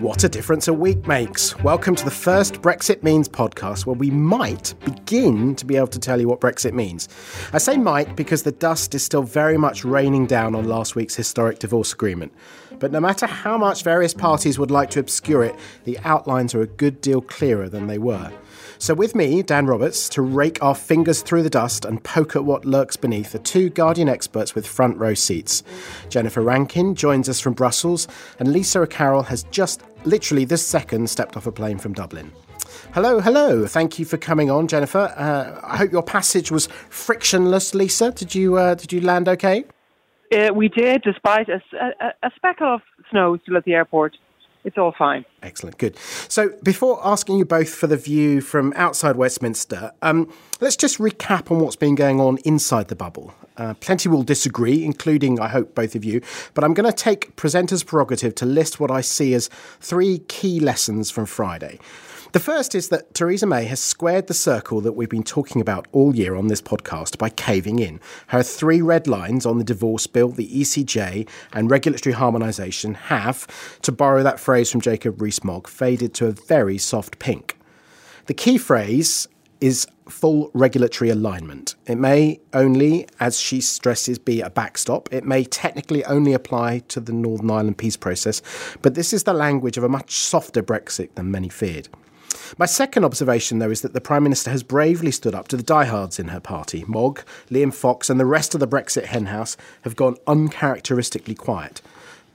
What a difference a week makes. Welcome to the first Brexit Means podcast where we might begin to be able to tell you what Brexit means. I say might because the dust is still very much raining down on last week's historic divorce agreement. But no matter how much various parties would like to obscure it, the outlines are a good deal clearer than they were. So, with me, Dan Roberts, to rake our fingers through the dust and poke at what lurks beneath are two Guardian experts with front row seats. Jennifer Rankin joins us from Brussels, and Lisa O'Carroll has just literally this second stepped off a plane from Dublin. Hello, hello. Thank you for coming on, Jennifer. Uh, I hope your passage was frictionless, Lisa. Did you uh, did you land okay? Uh, we did, despite a, a, a speck of snow still at the airport it's all fine. Excellent, good. So, before asking you both for the view from outside Westminster, um, let's just recap on what's been going on inside the bubble. Uh, plenty will disagree, including, I hope, both of you, but I'm going to take presenter's prerogative to list what I see as three key lessons from Friday. The first is that Theresa May has squared the circle that we've been talking about all year on this podcast by caving in. Her three red lines on the divorce bill, the ECJ, and regulatory harmonisation have, to borrow that phrase from Jacob Rees-Mogg, faded to a very soft pink. The key phrase is full regulatory alignment. It may only, as she stresses, be a backstop. It may technically only apply to the Northern Ireland peace process, but this is the language of a much softer Brexit than many feared. My second observation, though, is that the Prime Minister has bravely stood up to the diehards in her party. Mogg, Liam Fox, and the rest of the Brexit henhouse have gone uncharacteristically quiet.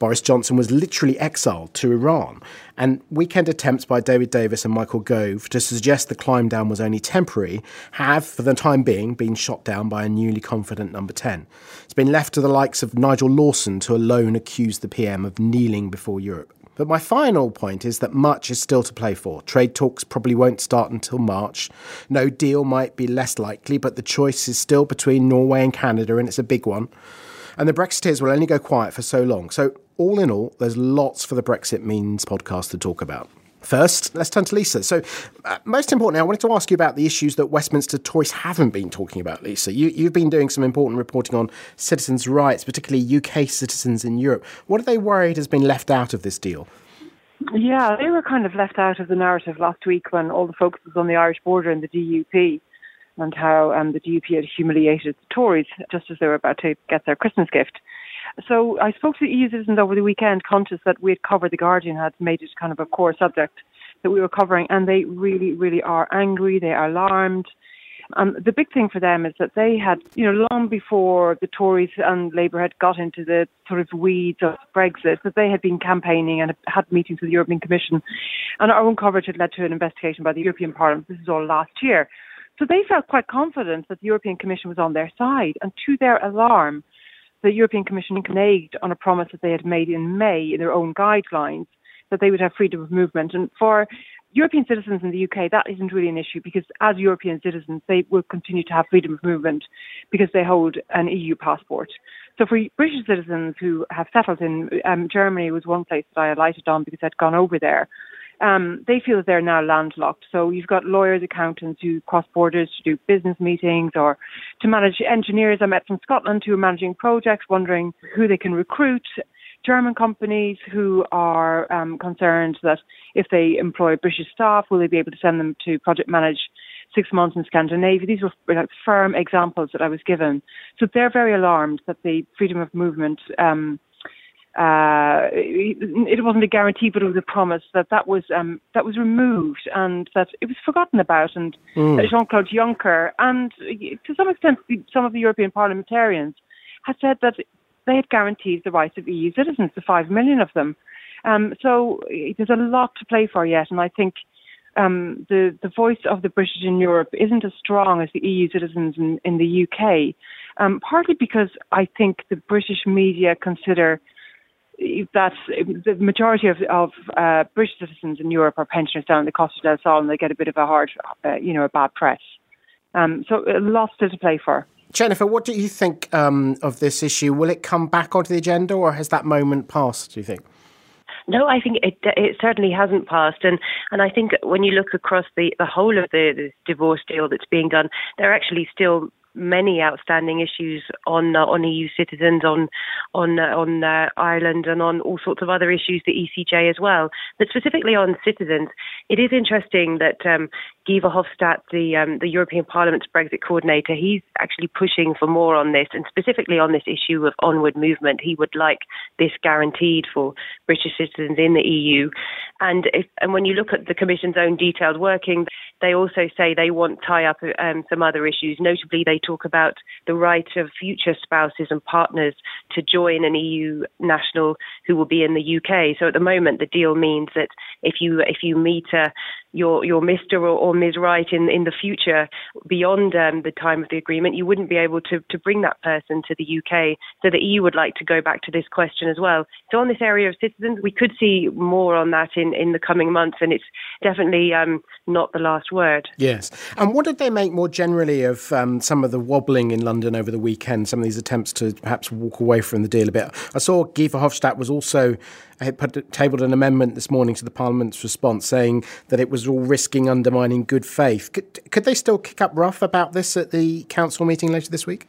Boris Johnson was literally exiled to Iran, and weekend attempts by David Davis and Michael Gove to suggest the climb down was only temporary have, for the time being, been shot down by a newly confident number 10. It's been left to the likes of Nigel Lawson to alone accuse the PM of kneeling before Europe. But my final point is that much is still to play for. Trade talks probably won't start until March. No deal might be less likely, but the choice is still between Norway and Canada, and it's a big one. And the Brexiteers will only go quiet for so long. So, all in all, there's lots for the Brexit Means podcast to talk about. First, let's turn to Lisa. So, uh, most importantly, I wanted to ask you about the issues that Westminster Tories haven't been talking about, Lisa. You, have been doing some important reporting on citizens' rights, particularly UK citizens in Europe. What are they worried has been left out of this deal? Yeah, they were kind of left out of the narrative last week when all the focus was on the Irish border and the DUP and how um, the DUP had humiliated the Tories just as they were about to get their Christmas gift. So I spoke to the EU citizens over the weekend, conscious that we had covered, The Guardian had made it kind of a core subject that we were covering, and they really, really are angry, they are alarmed. Um, the big thing for them is that they had, you know, long before the Tories and Labour had got into the sort of weeds of Brexit, that they had been campaigning and had meetings with the European Commission. And our own coverage had led to an investigation by the European Parliament. This is all last year. So they felt quite confident that the European Commission was on their side. And to their alarm, the European Commission reneged on a promise that they had made in May in their own guidelines that they would have freedom of movement. And for European citizens in the UK, that isn't really an issue because as European citizens, they will continue to have freedom of movement because they hold an EU passport. So for British citizens who have settled in um, Germany was one place that I alighted on because I'd gone over there. Um, they feel that they're now landlocked. So you've got lawyers, accountants who cross borders to do business meetings or to manage engineers I met from Scotland who are managing projects, wondering who they can recruit. German companies who are um, concerned that if they employ British staff, will they be able to send them to project manage six months in Scandinavia? These were like, firm examples that I was given. So they're very alarmed that the freedom of movement um, uh, it wasn't a guarantee, but it was a promise that that was um, that was removed and that it was forgotten about. And mm. Jean Claude Juncker and to some extent some of the European parliamentarians had said that they had guaranteed the rights of EU citizens, the five million of them. Um, so there's a lot to play for yet, and I think um, the the voice of the British in Europe isn't as strong as the EU citizens in, in the UK. Um, partly because I think the British media consider that the majority of, of uh, British citizens in Europe are pensioners down in the Costa del Sol, and they get a bit of a hard, uh, you know, a bad press. Um, so lots to play for. Jennifer, what do you think um, of this issue? Will it come back onto the agenda, or has that moment passed? Do you think? No, I think it it certainly hasn't passed, and and I think when you look across the the whole of the, the divorce deal that's being done, there are actually still many outstanding issues on uh, on EU citizens, on on uh, on uh, Ireland, and on all sorts of other issues, the ECJ as well. But specifically on citizens, it is interesting that um, Guy Verhofstadt, the um, the European Parliament's Brexit coordinator, he's actually pushing for more on this, and specifically on this issue of onward movement. He would like this guaranteed for British citizens in the EU. And if, and when you look at the Commission's own detailed working, they also say they want tie up um, some other issues. Notably, they talk about the right of future spouses and partners to join an EU national who will be in the UK. So at the moment, the deal means that if you if you meet a your your Mr. or, or Ms. Right in in the future beyond um, the time of the agreement, you wouldn't be able to to bring that person to the UK. So the EU would like to go back to this question as well. So on this area of citizens, we could see more on that in in the coming months, and it's definitely um, not the last word. Yes. And what did they make more generally of um, some of the wobbling in London over the weekend? Some of these attempts to perhaps walk away from the deal a bit. I saw Guy Verhofstadt was also put, tabled an amendment this morning to the Parliament's response saying that it was all risking undermining good faith. Could, could they still kick up rough about this at the council meeting later this week?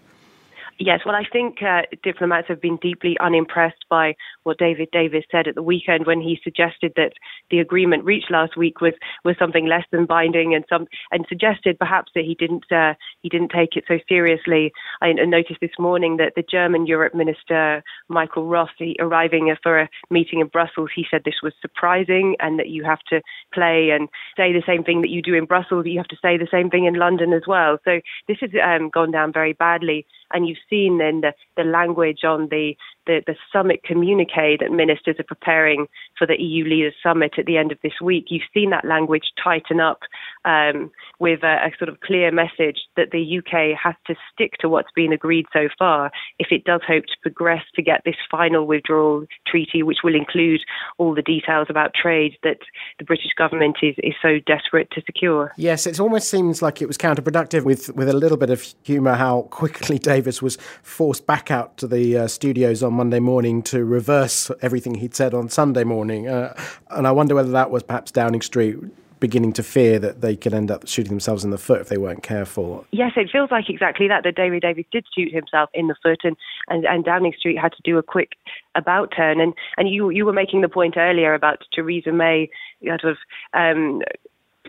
Yes, well, I think uh, diplomats have been deeply unimpressed by what David Davis said at the weekend when he suggested that the agreement reached last week was was something less than binding, and some and suggested perhaps that he didn't uh, he didn't take it so seriously. I noticed this morning that the German Europe Minister Michael Roth, arriving for a meeting in Brussels, he said this was surprising and that you have to play and say the same thing that you do in Brussels, you have to say the same thing in London as well. So this has um, gone down very badly, and you've seen the, the language on the, the, the summit communique that ministers are preparing for the EU leaders summit at the end of this week. You've seen that language tighten up um, with a, a, sort of clear message that the UK has to stick to what's been agreed so far if it does hope to progress to get this final withdrawal treaty, which will include all the details about trade that the British government is, is so desperate to secure. Yes, it almost seems like it was counterproductive with, with a little bit of humour how quickly Davis was forced back out to the uh, studios on Monday morning to reverse everything he'd said on Sunday morning. Uh, and I wonder whether that was perhaps Downing Street beginning to fear that they could end up shooting themselves in the foot if they weren't careful. Yes, it feels like exactly that. That David Davis did shoot himself in the foot, and, and, and Downing Street had to do a quick about turn. And and you you were making the point earlier about Theresa May sort of um,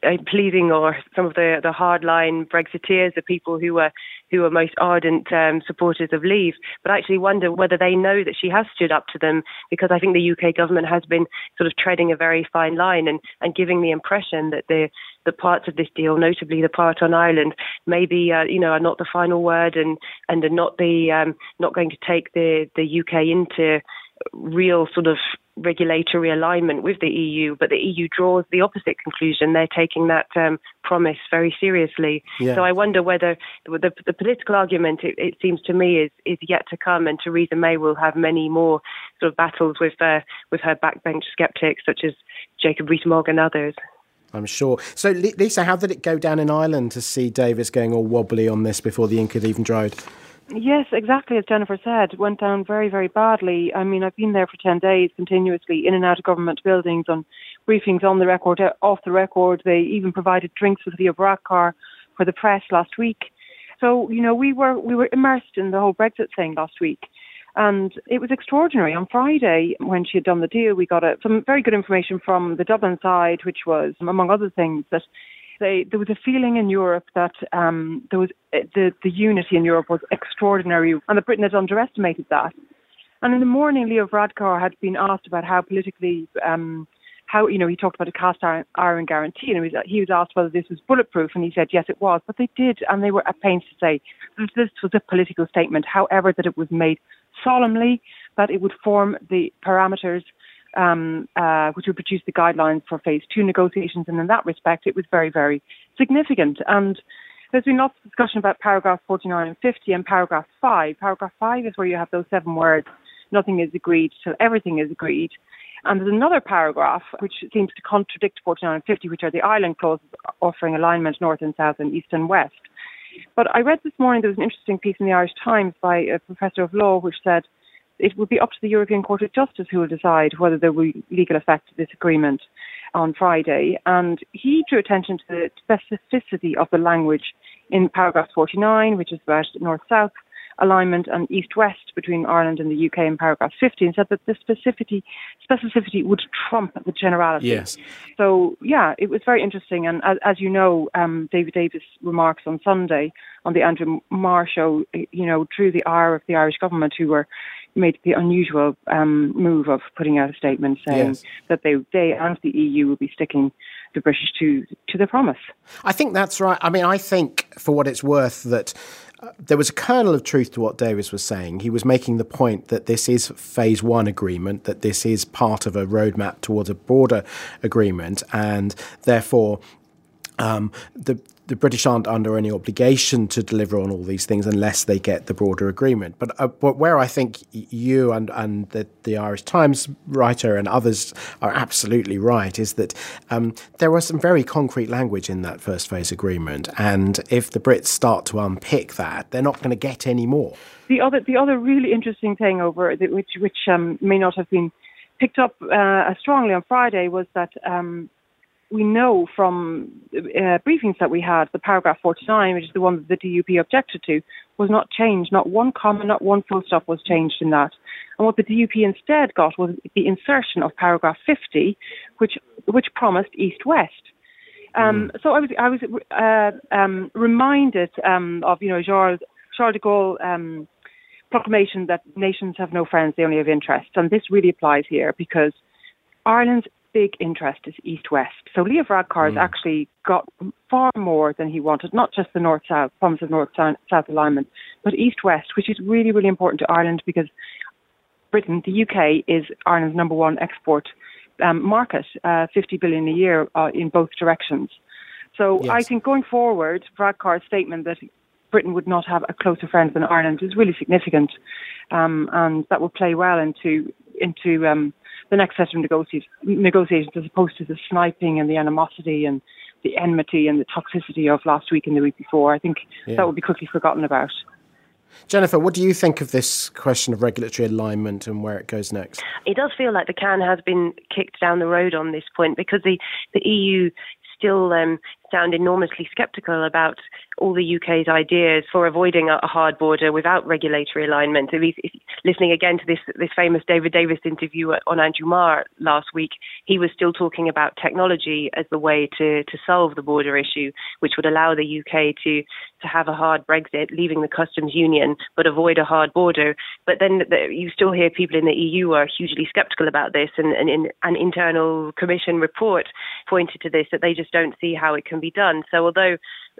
uh, pleading or some of the, the hardline Brexiteers, the people who were who are most ardent um, supporters of Leave, but I actually wonder whether they know that she has stood up to them because I think the UK government has been sort of treading a very fine line and, and giving the impression that the the parts of this deal, notably the part on Ireland, maybe uh, you know are not the final word and and are not the um, not going to take the the UK into real sort of regulatory alignment with the EU, but the EU draws the opposite conclusion. They're taking that um, promise very seriously. Yeah. So I wonder whether the, the political argument, it, it, seems to me, is is yet to come, and Theresa May will have many more sort of battles with uh, with her backbench skeptics, such as Jacob Rees-Mogg and others. I'm sure. So, Lisa, how did it go down in Ireland to see Davis going all wobbly on this before the ink had even dried? Yes, exactly as Jennifer said, went down very, very badly. I mean, I've been there for 10 days continuously in and out of government buildings on briefings on the record, uh, off the record. They even provided drinks with Leo Varadkar for the press last week. So, you know, we were we were immersed in the whole Brexit thing last week. And it was extraordinary. On Friday, when she had done the deal, we got a, some very good information from the Dublin side, which was, among other things, that they, there was a feeling in Europe that um, there was uh, the the unity in Europe was extraordinary, and that Britain had underestimated that. And in the morning, Leo Varadkar had been asked about how politically, um, how you know, he talked about a cast iron guarantee, and he was, he was asked whether this was bulletproof, and he said yes, it was. But they did, and they were at pains to say this was a political statement. However, that it was made solemnly, that it would form the parameters um, uh, which would produce the guidelines for phase two negotiations. And in that respect, it was very, very significant. And there's been lots of discussion about paragraph 49 and 50 and paragraph 5. Paragraph 5 is where you have those seven words, nothing is agreed till everything is agreed. And there's another paragraph which seems to contradict 49 and 50, which are the island clauses offering alignment north and south and east and west. But I read this morning there was an interesting piece in the Irish Times by a professor of law which said it would be up to the European Court of Justice who will decide whether there will be legal effect to this agreement on Friday. And he drew attention to the specificity of the language in paragraph 49, which is about north south alignment and east west between Ireland and the UK in paragraph 15 said that the specificity, specificity would trump the generality. Yes. So, yeah, it was very interesting. And as, as you know, um, David Davis' remarks on Sunday on the Andrew Marr show, you know, drew the ire of the Irish government who were made the unusual um, move of putting out a statement saying Yes. that they, they and the EU will be sticking the British to to their promise. I think that's right. I mean, I think for what it's worth that there was a kernel of truth to what Davis was saying. He was making the point that this is phase one agreement, that this is part of a roadmap towards a broader agreement, and therefore um, the the British aren't under any obligation to deliver on all these things unless they get the broader agreement. But, uh, but where I think you and, and the, the Irish Times writer and others are absolutely right is that um, there was some very concrete language in that first phase agreement. And if the Brits start to unpick that, they're not going to get any more. The other the other really interesting thing over which which um, may not have been picked up uh, as strongly on Friday was that um, we know from uh, briefings that we had the paragraph 49, which is the one that the DUP objected to, was not changed. Not one comma, not one full stop was changed in that. And what the DUP instead got was the insertion of paragraph 50, which which promised east-west. Um, So I was I was uh, um, reminded um, of you know Charles Charles de Gaulle um, proclamation that nations have no friends, they only have interests, and this really applies here because Ireland's big interest is east-west. So Leo Varadkar has actually got far more than he wanted, not just the north-south promise of north-south alignment, but east-west, which is really really important to Ireland because Britain, the UK, is Ireland's number one export um, market, uh, 50 billion a year uh, in both directions. So Yes. I think going forward, Varadkar's statement that Britain would not have a closer friend than Ireland is really significant, um, and that will play well into into um, the next set of negotiations, negotiations, as opposed to the sniping and the animosity and the enmity and the toxicity of last week and the week before. I think Yeah. that will be quickly forgotten about. Jennifer, what do you think of this question of regulatory alignment and where it goes next? it does feel like the can has been kicked down the road on this point because the, the EU still um, sound enormously sceptical about all the UK's ideas for avoiding a, hard border without regulatory alignment. Listening again to this this famous David Davis interview on Andrew Marr last week, he was still talking about technology as the way to, to solve the border issue, which would allow the UK to to have a hard Brexit, leaving the customs union, but avoid a hard border. But then the, you still hear people in the EU are hugely sceptical about this, and, and in an internal commission report pointed to this that they just don't see how it can be done. So although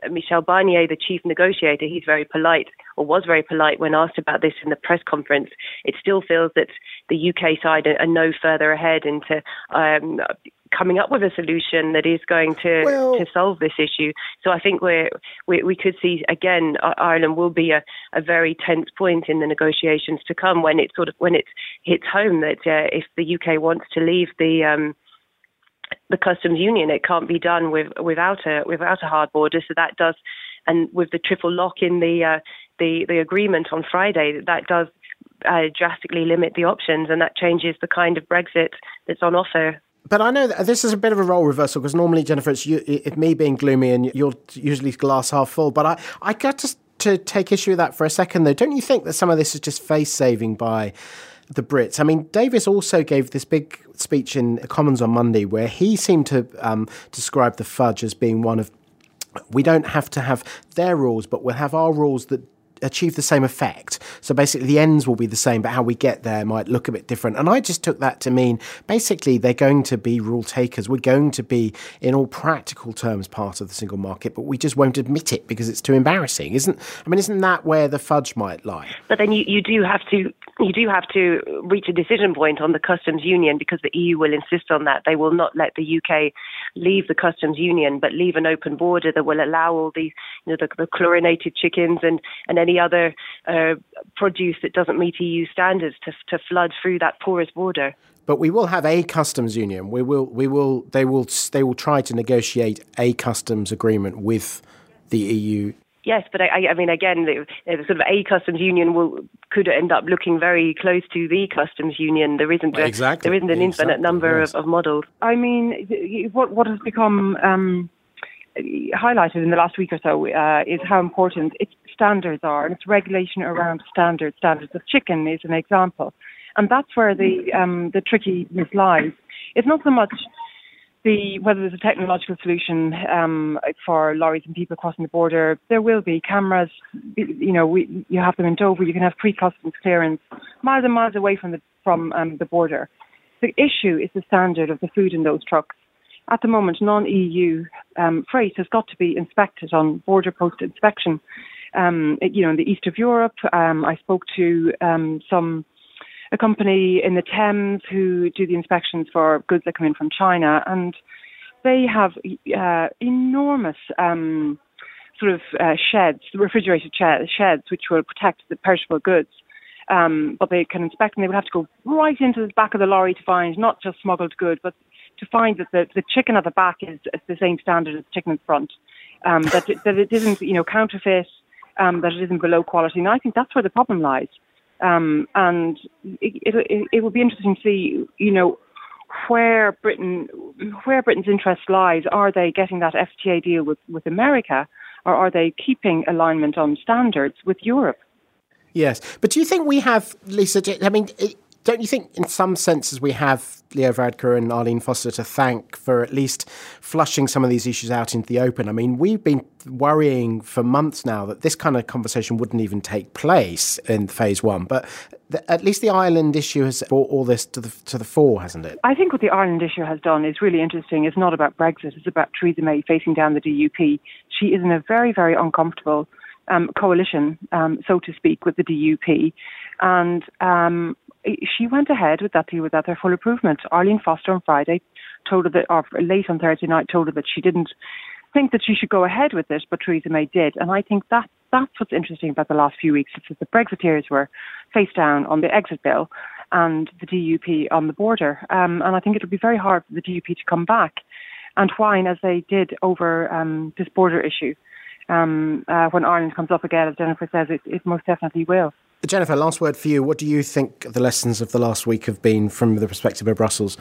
Michel Barnier, the chief negotiator, he's very polite or was very polite when asked about this in the press conference. It still feels that the UK side are, are no further ahead into um, coming up with a solution that is going to Well- to solve this issue. So I think we're, we we could see again Ireland will be a, a very tense point in the negotiations to come when it sort of when it hits home that uh, if the UK wants to leave the um, the customs union. It can't be done with without a without a hard border. So that does, and with the triple lock in the uh, the the agreement on Friday, that does uh, drastically limit the options, and that changes the kind of Brexit that's on offer. But I know that this is a bit of a role reversal because normally, Jennifer, it's you, me being gloomy and you're usually glass half full. But I, I got to, to take issue with that for a second, though. Don't you think that some of this is just face saving by the Brits? I mean, Davis also gave this big speech in the Commons on Monday where he seemed to um, describe the fudge as being one of we don't have to have their rules, but we'll have our rules that achieve the same effect. So basically, the ends will be the same, but how we get there might look a bit different. And I just took that to mean basically they're going to be rule takers. We're going to be, in all practical terms, part of the single market, but we just won't admit it because it's too embarrassing, isn't? I mean, isn't that where the fudge might lie? But then you, you do have to you do have to reach a decision point on the customs union because the EU will insist on that. They will not let the UK leave the customs union, but leave an open border that will allow all these, you know, the, the chlorinated chickens and, and any other uh, produce that doesn't meet EU standards to, to flood through that porous border. But we will have a customs union. We will, we will, they will, they will try to negotiate a customs agreement with the EU Yes, but I, I mean, again, the, the, sort of a customs union will could end up looking very close to the customs union. There isn't a, exactly. there isn't an exactly. infinite number yes. of, of, models. I mean, what what has become um, highlighted in the last week or so uh, is how important its standards are, and its regulation around standards. Standards of chicken is an example, and that's where the um, the trickiness lies. It's not so much the whether there's a technological solution um, for lorries and people crossing the border. There will be cameras. You know, we, you have them in Dover. You can have pre-customs clearance miles and miles away from the from um, the border. The issue is the standard of the food in those trucks. At the moment, non-EU um, freight has got to be inspected on border post inspection. Um, you know, in the east of Europe, um, I spoke to um, some a company in the Thames who do the inspections for goods that come in from China, and they have uh, enormous um, sort of uh, sheds, refrigerated sheds, which will protect the perishable goods. Um, but they can inspect, and they would have to go right into the back of the lorry to find not just smuggled goods, but to find that the, the chicken at the back is, is the same standard as the chicken in front. Um, that, it, that it isn't, you know, counterfeit, um, that it isn't below quality. And I think that's where the problem lies. Um, and it, it, it will be interesting to see, you know, where Britain, where Britain's interest lies. Are they getting that FTA deal with, with America, or are they keeping alignment on standards with Europe? Yes, but do you think we have, Lisa? I mean, don't you think, in some senses, we have Leo Varadkar and Arlene Foster to thank for at least flushing some of these issues out into the open? I mean, we've been worrying for months now that this kind of conversation wouldn't even take place in phase one, but the, at least the Ireland issue has brought all this to the to the fore, hasn't it? I think what the Ireland issue has done is really interesting. It's not about Brexit; it's about Theresa May facing down the DUP. She is in a very, very uncomfortable um, coalition, um, so to speak, with the DUP. And um, she went ahead with that deal without their full improvement. Arlene Foster on Friday told her that, or late on Thursday night, told her that she didn't think that she should go ahead with this, but Theresa May did. And I think that that's what's interesting about the last few weeks is that the Brexiteers were face down on the exit bill and the DUP on the border. Um, and I think it'll be very hard for the DUP to come back and whine as they did over um, this border issue. Um, uh, when Ireland comes up again, as Jennifer says, it, it most definitely will. Jennifer, last word for you. What do you think the lessons of the last week have been from the perspective of Brussels?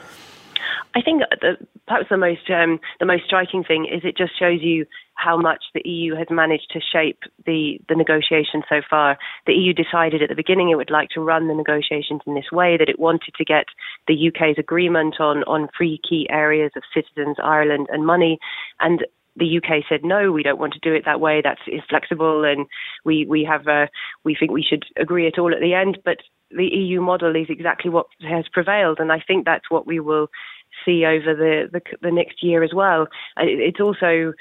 I think the, perhaps the most um, the most striking thing is it just shows you how much the EU has managed to shape the the negotiations so far. The EU decided at the beginning it would like to run the negotiations in this way that it wanted to get the UK's agreement on on three key areas of citizens, Ireland, and money, and the UK said no, we don't want to do it that way. That's inflexible, and we we have a, we think we should agree it all at the end. But the EU model is exactly what has prevailed, and I think that's what we will see over the the, the next year as well. It's also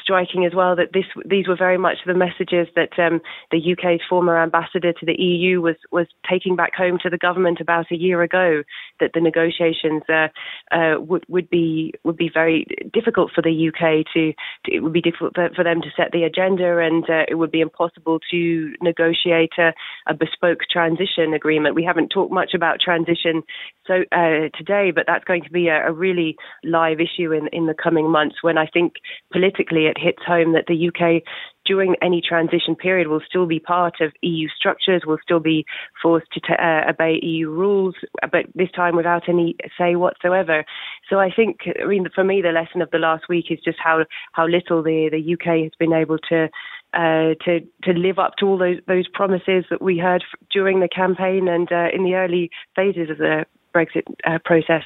striking as well that this these were very much the messages that um, the UK's former ambassador to the EU was was taking back home to the government about a year ago that the negotiations uh, uh, would would be would be very difficult for the UK to, to it would be difficult for, for, them to set the agenda and uh, it would be impossible to negotiate a, a, bespoke transition agreement. We haven't talked much about transition so uh, today, but that's going to be a, a really live issue in in the coming months when I think politically it hits home that the UK during any transition period will still be part of EU structures, will still be forced to uh, obey EU rules, but this time without any say whatsoever. So I think, I mean, for me, the lesson of the last week is just how how little the the UK has been able to. Uh, to to live up to all those those promises that we heard during the campaign and uh, in the early phases of the Brexit uh, process.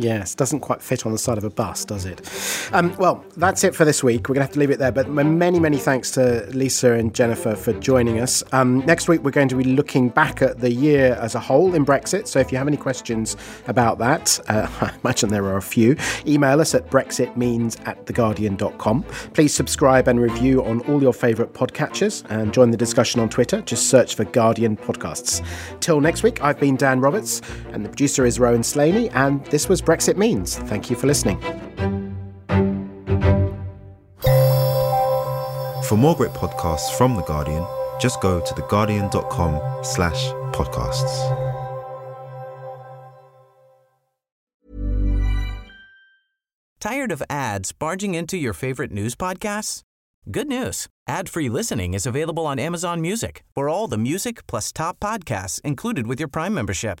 Yes, doesn't quite fit on the side of a bus, does it? Um, well, that's it for this week. We're going to have to leave it there. But many, many thanks to Lisa and Jennifer for joining us. Um, next week, we're going to be looking back at the year as a whole in Brexit. So if you have any questions about that, uh, I imagine there are a few, email us at brexitmeans at theguardian.com. Please subscribe and review on all your favourite podcatchers and join the discussion on Twitter. Just search for Guardian Podcasts. Till next week, I've been Dan Roberts, and the producer is Rowan Slaney, and this was Brexit Means. Thank you for listening. For more great podcasts from The Guardian, just go to theguardian.com slash podcasts. Tired of ads barging into your favorite news podcasts? Good news. Ad-free listening is available on Amazon Music for all the music plus top podcasts included with your Prime membership.